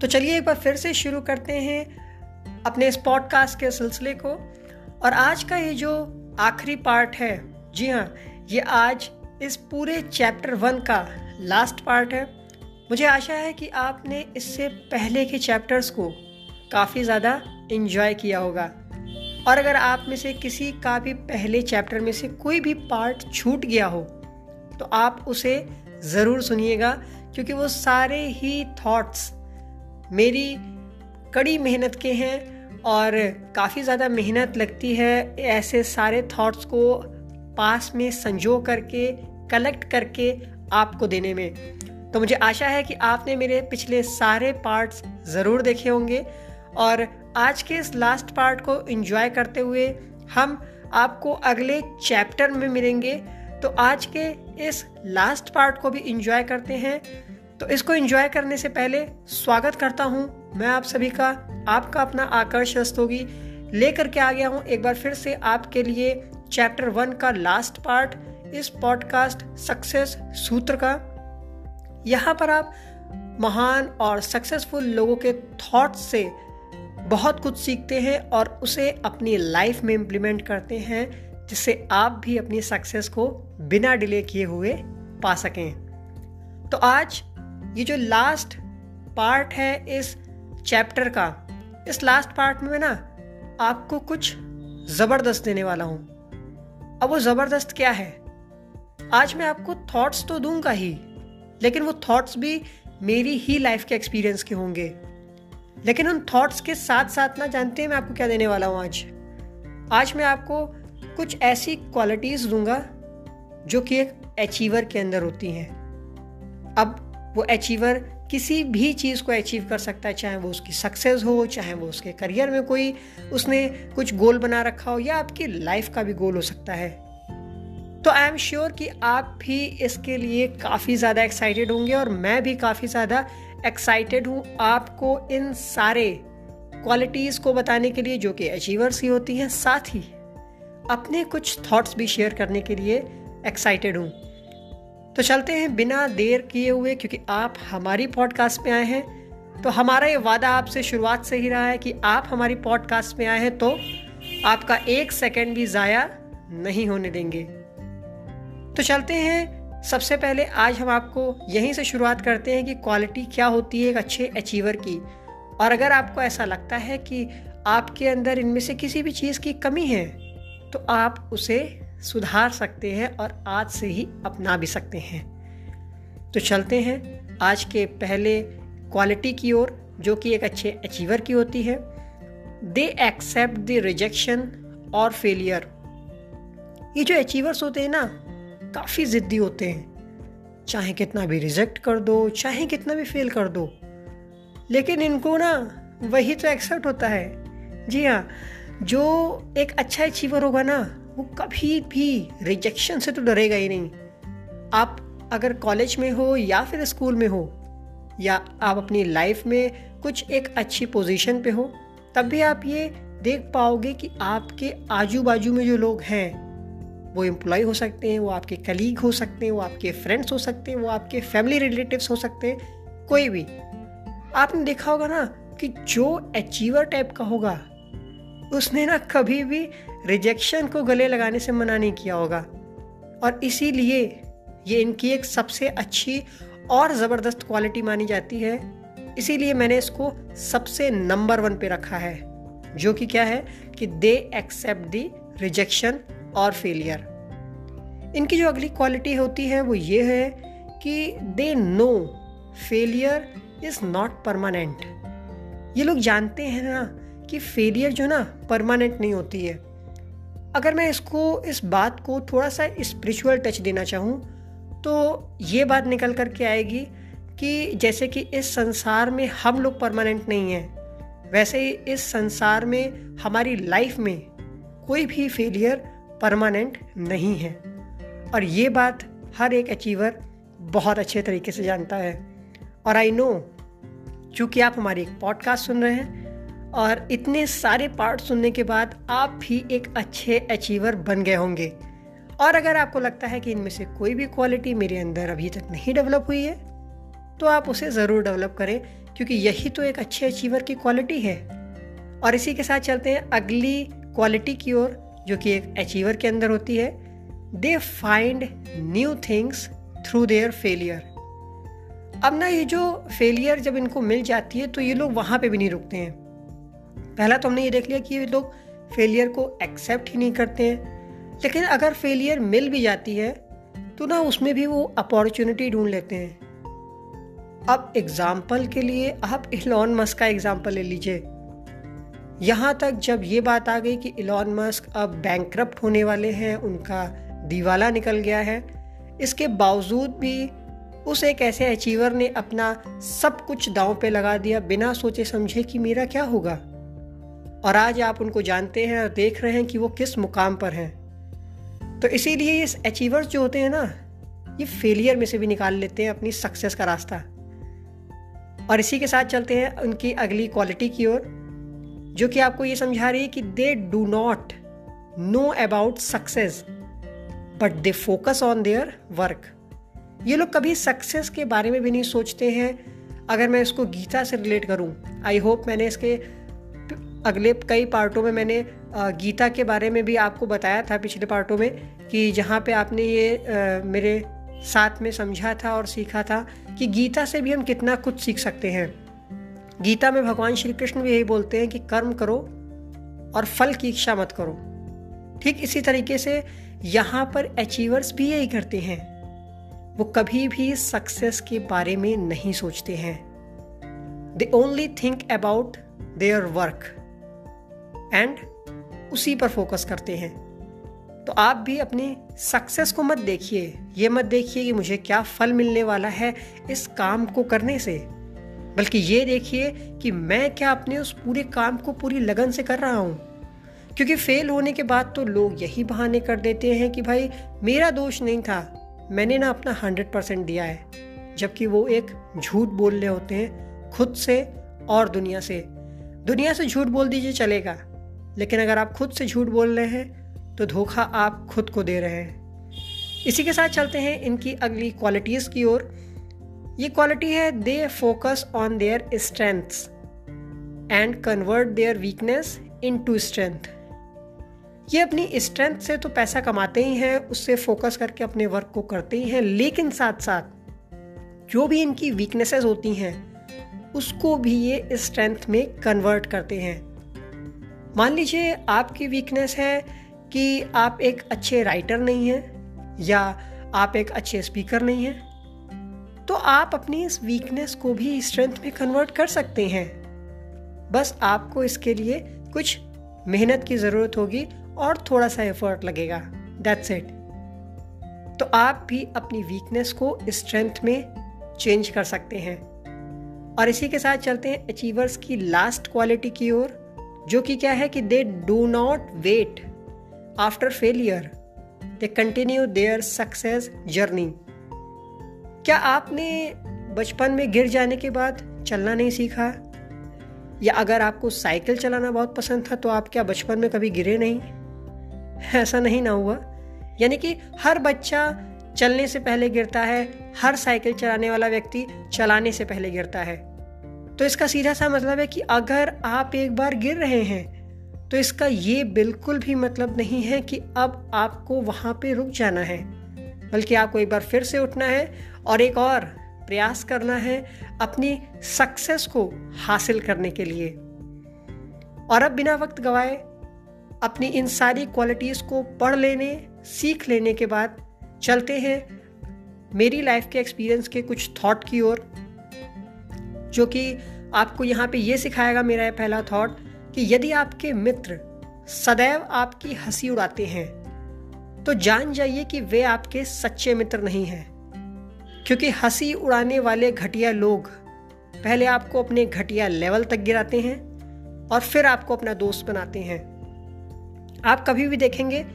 तो चलिए एक बार फिर से शुरू करते हैं अपने इस पॉडकास्ट के सिलसिले को। और आज का ये जो आखिरी पार्ट है, जी हाँ ये आज इस पूरे चैप्टर वन का लास्ट पार्ट है। मुझे आशा है कि आपने इससे पहले के चैप्टर्स को काफ़ी ज़्यादा इन्जॉय किया होगा। और अगर आप में से किसी का भी पहले चैप्टर में से कोई भी पार्ट छूट गया हो तो आप उसे ज़रूर सुनिएगा, क्योंकि वो सारे ही थॉट्स मेरी कड़ी मेहनत के हैं और काफ़ी ज़्यादा मेहनत लगती है ऐसे सारे थॉट्स को पास में संजो करके कलेक्ट करके आपको देने में। तो मुझे आशा है कि आपने मेरे पिछले सारे पार्ट्स ज़रूर देखे होंगे और आज के इस लास्ट पार्ट को एंजॉय करते हुए हम आपको अगले चैप्टर में मिलेंगे। तो आज के इस लास्ट पार्ट को भी इंजॉय करते हैं। तो इसको इंजॉय करने से पहले स्वागत करता हूँ मैं आप सभी का, आपका अपना आकर्ष रस्तोगी लेकर के आ गया हूँ एक बार फिर से आपके लिए चैप्टर वन का लास्ट पार्ट इस पॉडकास्ट सक्सेस सूत्र का। यहाँ पर आप महान और सक्सेसफुल लोगों के थॉट्स से बहुत कुछ सीखते हैं और उसे अपनी लाइफ में इम्प्लीमेंट करते हैं, जिससे आप भी अपनी सक्सेस को बिना डिले किए हुए पा सकें। तो आज ये जो लास्ट पार्ट है इस चैप्टर का, इस लास्ट पार्ट में ना आपको कुछ ज़बरदस्त देने वाला हूँ। अब वो ज़बरदस्त क्या है? आज मैं आपको थॉट्स तो दूँगा ही, लेकिन वो थॉट्स भी मेरी ही लाइफ के एक्सपीरियंस के होंगे। लेकिन उन थॉट्स के साथ साथ ना जानते हैं मैं आपको क्या देने वाला हूँ आज। आज मैं आपको कुछ ऐसी क्वालिटीज दूँगा जो कि एक अचीवर के अंदर होती हैं। अब वो अचीवर किसी भी चीज़ को अचीव कर सकता है, चाहे वो उसकी सक्सेस हो, चाहे वो उसके करियर में कोई उसने कुछ गोल बना रखा हो, या आपकी लाइफ का भी गोल हो सकता है। तो आई एम श्योर कि आप भी इसके लिए काफ़ी ज़्यादा एक्साइटेड होंगे और मैं भी काफ़ी ज़्यादा एक्साइटेड हूँ आपको इन सारे क्वालिटीज़ को बताने के लिए, जो कि अचीवर्स ही होती हैं, साथ ही अपने कुछ थॉट्स भी शेयर करने के लिए एक्साइटेड हूँ। तो चलते हैं बिना देर किए हुए, क्योंकि आप हमारी पॉडकास्ट में आए हैं। तो हमारा ये वादा आपसे शुरुआत से ही रहा है कि आप हमारी पॉडकास्ट में आए हैं तो आपका एक सेकंड भी ज़ाया नहीं होने देंगे। तो चलते हैं। सबसे पहले आज हम आपको यहीं से शुरुआत करते हैं कि क्वालिटी क्या होती है एक अच्छे अचीवर की। और अगर आपको ऐसा लगता है कि आपके अंदर इनमें से किसी भी चीज़ की कमी है तो आप उसे सुधार सकते हैं और आज से ही अपना भी सकते हैं। तो चलते हैं आज के पहले क्वालिटी की ओर, जो कि एक अच्छे अचीवर की होती है। दे एक्सेप्ट द रिजेक्शन और फेलियर ये जो अचीवर्स होते हैं ना, काफ़ी ज़िद्दी होते हैं। चाहे कितना भी रिजेक्ट कर दो, चाहे कितना भी फेल कर दो, लेकिन इनको ना वही तो एक्सेप्ट होता है। जी हाँ जो एक अच्छा अचीवर होगा ना वो कभी भी रिजेक्शन से तो डरेगा ही नहीं। आप अगर कॉलेज में हो या फिर स्कूल में हो, या आप अपनी लाइफ में कुछ एक अच्छी पोजीशन पे हो तब भी आप ये देख पाओगे कि आपके आजू बाजू में जो लोग हैं, वो एम्प्लॉय हो सकते हैं, वो आपके कलीग हो सकते हैं, वो आपके फ्रेंड्स हो सकते हैं, वो आपके फैमिली रिलेटिव्स हो सकते हैं, कोई भी। आपने देखा होगा ना कि जो अचीवर टाइप का होगा, उसने ना कभी भी रिजेक्शन को गले लगाने से मना नहीं किया होगा। और इसीलिए ये इनकी एक सबसे अच्छी और ज़बरदस्त क्वालिटी मानी जाती है। इसीलिए मैंने इसको सबसे नंबर वन पे रखा है, जो कि क्या है कि दे एक्सेप्ट दी रिजेक्शन और फेलियर इनकी जो अगली क्वालिटी होती है वो ये है कि they know failure is not permanent ये लोग जानते हैं ना कि फेलियर जो ना परमानेंट नहीं होती है। अगर मैं इसको, इस बात को थोड़ा सा स्पिरिचुअल टच देना चाहूँ तो ये बात निकल कर के आएगी कि जैसे कि इस संसार में हम लोग परमानेंट नहीं हैं, वैसे ही इस संसार में, हमारी लाइफ में कोई भी फेलियर परमानेंट नहीं है। और ये बात हर एक अचीवर बहुत अच्छे तरीके से जानता है। और आई नो चूँकि आप हमारी एक पॉडकास्ट सुन रहे हैं और इतने सारे पार्ट सुनने के बाद आप भी एक अच्छे अचीवर बन गए होंगे। और अगर आपको लगता है कि इनमें से कोई भी क्वालिटी मेरे अंदर अभी तक नहीं डेवलप हुई है तो आप उसे ज़रूर डेवलप करें, क्योंकि यही तो एक अच्छे अचीवर की क्वालिटी है। और इसी के साथ चलते हैं अगली क्वालिटी की ओर, जो कि एक अचीवर के अंदर होती है। They find new things through their failure अब ना ये जो फेलियर जब इनको मिल जाती है तो ये लोग वहाँ पे भी नहीं रुकते हैं। पहला तो हमने ये देख लिया कि ये लोग फेलियर को एक्सेप्ट ही नहीं करते हैं। लेकिन अगर फेलियर मिल भी जाती है तो ना उसमें भी वो अपॉर्चुनिटी ढूंढ लेते हैं। अब एग्ज़ाम्पल के लिए आप इलॉन मस्क का एग्ज़ाम्पल ले लीजिए। यहाँ तक जब ये बात आ गई कि इलॉन मस्क अब बैंक होने वाले हैं, उनका दीवाला निकल गया है, इसके बावजूद भी उस एक ऐसे अचीवर ने अपना सब कुछ दांव पे लगा दिया, बिना सोचे समझे कि मेरा क्या होगा। और आज आप उनको जानते हैं और देख रहे हैं कि वो किस मुकाम पर हैं। तो इसीलिए ये अचीवर्स जो होते हैं ना, ये फेलियर में से भी निकाल लेते हैं अपनी सक्सेस का रास्ता। और इसी के साथ चलते हैं उनकी अगली क्वालिटी की ओर, जो कि आपको ये समझा रही है कि they do not know about success but they focus on their work ये लोग कभी सक्सेस के बारे में भी नहीं सोचते हैं। अगर मैं इसको गीता से रिलेट करूँ आई होप मैंने इसके अगले कई पार्टों में मैंने गीता के बारे में भी आपको बताया था पिछले पार्टों में कि जहाँ पे आपने ये मेरे साथ में समझा था और सीखा था कि गीता से भी हम कितना कुछ सीख सकते हैं। गीता में भगवान श्री कृष्ण भी यही बोलते हैं कि कर्म करो और फल की इच्छा मत करो। ठीक इसी तरीके से यहाँ पर अचीवर्स भी यही करते हैं। वो कभी भी सक्सेस के बारे में नहीं सोचते हैं। They only think about their work and उसी पर फोकस करते हैं। तो आप भी अपनी सक्सेस को मत देखिए। ये मत देखिए कि मुझे क्या फल मिलने वाला है इस काम को करने से। बल्कि ये देखिए कि मैं क्या अपने उस पूरे काम को पूरी लगन से कर रहा हूँ। क्योंकि फेल होने के बाद तो लोग यही बहाने कर देते हैं कि भाई, मेरा दोष नहीं था। मैंने ना अपना हंड्रेड परसेंट दिया है। जबकि वो एक झूठ बोल रहे होते हैं, खुद से और दुनिया से। दुनिया से झूठ बोल दीजिए, चलेगा। लेकिन अगर आप खुद से झूठ बोल रहे हैं तो धोखा आप खुद को दे रहे हैं। इसी के साथ चलते हैं इनकी अगली क्वालिटीज़ की ओर। ये क्वालिटी है they focus on their strengths and convert their weakness into strength ये अपनी स्ट्रेंथ से तो पैसा कमाते ही हैं, उससे फोकस करके अपने वर्क को करते ही हैं, लेकिन साथ साथ जो भी इनकी वीकनेसेस होती हैं, उसको भी ये स्ट्रेंथ में कन्वर्ट करते हैं। मान लीजिए आपकी वीकनेस है कि आप एक अच्छे राइटर नहीं हैं या आप एक अच्छे स्पीकर नहीं हैं तो आप अपनी इस वीकनेस को भी स्ट्रेंथ में कन्वर्ट कर सकते हैं। बस आपको इसके लिए कुछ मेहनत की ज़रूरत होगी और थोड़ा सा एफर्ट लगेगा। दैट्स इट तो आप भी अपनी वीकनेस को स्ट्रेंथ में चेंज कर सकते हैं। और इसी के साथ चलते हैं अचीवर्स की लास्ट क्वालिटी की ओर। जो कि क्या है कि they do not wait after failure they continue their success journey क्या आपने बचपन में गिर जाने के बाद चलना नहीं सीखा? या अगर आपको साइकिल चलाना बहुत पसंद था तो आप क्या बचपन में कभी गिरे नहीं? ऐसा नहीं ना हुआ। यानी कि हर बच्चा चलने से पहले गिरता है, हर साइकिल चलाने वाला व्यक्ति चलाने से पहले गिरता है। तो इसका सीधा सा मतलब है कि अगर आप एक बार गिर रहे हैं तो इसका ये बिल्कुल भी मतलब नहीं है कि अब आपको वहाँ पे रुक जाना है, बल्कि आपको एक बार फिर से उठना है और एक और प्रयास करना है अपनी सक्सेस को हासिल करने के लिए। और अब बिना वक्त गवाए अपनी इन सारी क्वालिटीज़ को पढ़ लेने, सीख लेने के बाद चलते हैं मेरी लाइफ के एक्सपीरियंस के कुछ थॉट की ओर। जो कि आपको यहाँ पे ये सिखाएगा मेरा पहला थॉट कि यदि आपके मित्र सदैव आपकी हँसी उड़ाते हैं तो जान जाइए कि वे आपके सच्चे मित्र नहीं हैं। क्योंकि हँसी उड़ाने वाले घटिया लोग पहले आपको अपने घटिया लेवल तक गिराते हैं और फिर आपको अपना दोस्त बनाते हैं। आप कभी भी देखेंगे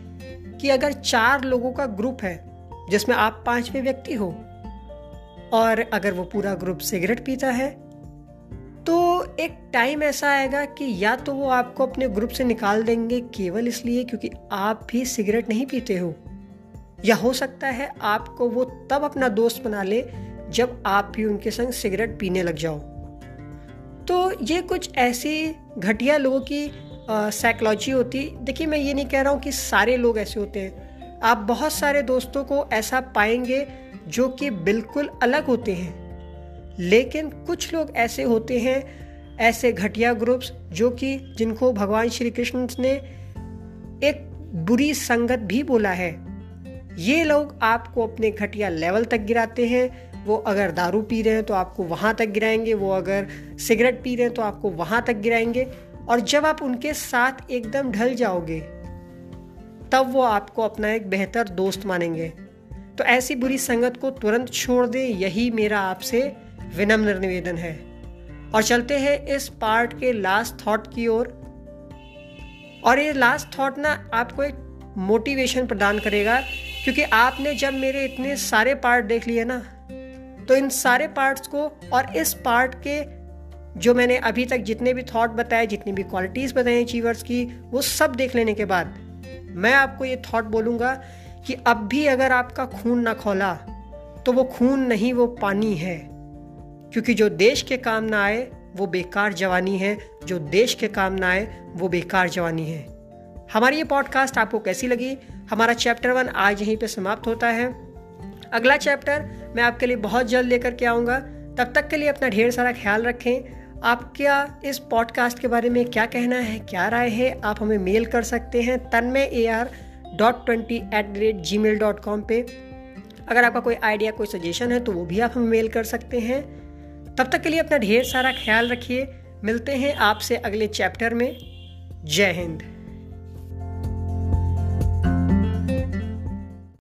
कि अगर चार लोगों का ग्रुप है, जिसमें आप पाँचवें व्यक्ति हो, और अगर वो पूरा ग्रुप सिगरेट पीता है तो एक टाइम ऐसा आएगा कि या तो वो आपको अपने ग्रुप से निकाल देंगे केवल इसलिए क्योंकि आप भी सिगरेट नहीं पीते हो। या हो सकता है आपको वो तब अपना दोस्त बना ले जब आप भी उनके संग सिगरेट पीने लग जाओ। तो ये कुछ ऐसी घटिया लोगों की साइकोलॉजी होती। देखिए, मैं ये नहीं कह रहा हूँ कि सारे लोग ऐसे होते हैं। आप बहुत सारे दोस्तों को ऐसा पाएँगे जो कि बिल्कुल अलग होते हैं। लेकिन कुछ लोग ऐसे होते हैं, ऐसे घटिया ग्रुप्स जो कि जिनको भगवान श्री कृष्ण ने एक बुरी संगत भी बोला है। ये लोग आपको अपने घटिया लेवल तक गिराते हैं। वो अगर दारू पी रहे हैं तो आपको वहाँ तक गिराएँगे, वो अगर सिगरेट पी रहे हैं तो आपको वहाँ तक गिराएँगे। और जब आप उनके साथ एकदम ढल जाओगे, तब वो आपको अपना एक बेहतर दोस्त मानेंगे। तो ऐसी बुरी संगत को तुरंत छोड़ दें, यही मेरा आपसे विनम्र निवेदन है। और चलते हैं इस पार्ट के लास्ट थॉट की ओर। और ये लास्ट थॉट ना आपको एक मोटिवेशन प्रदान करेगा, क्योंकि आपने जब मेरे इतने सारे पार्ट देख लिए ना तो इन सारे पार्ट्स को और इस पार्ट के जो मैंने अभी तक जितने भी थॉट बताए, जितनी भी क्वालिटीज़ बताई अचीवर्स की, वो सब देख लेने के बाद मैं आपको ये थॉट बोलूँगा कि अब भी अगर आपका खून ना खोला तो वो खून नहीं, वो पानी है। क्योंकि जो देश के काम ना आए, वो बेकार जवानी है। जो देश के काम ना आए, वो बेकार जवानी है। हमारी ये पॉडकास्ट आपको कैसी लगी? हमारा चैप्टर वन आज यहीं पे समाप्त होता है। अगला चैप्टर मैं आपके लिए बहुत जल्द लेकर के आऊँगा। तब तक के लिए अपना ढेर सारा ख्याल रखें। आप क्या इस पॉडकास्ट के बारे में क्या कहना है, क्या राय है, आप हमें मेल कर सकते हैं Tanmay A R dot twenty at the rate G mail dot com पर अगर आपका कोई आइडिया कोई सजेशन है तो वो भी आप हमें मेल कर सकते हैं। तब तक के लिए अपना ढेर सारा ख्याल रखिए। मिलते हैं आपसे अगले चैप्टर में। जय हिंद।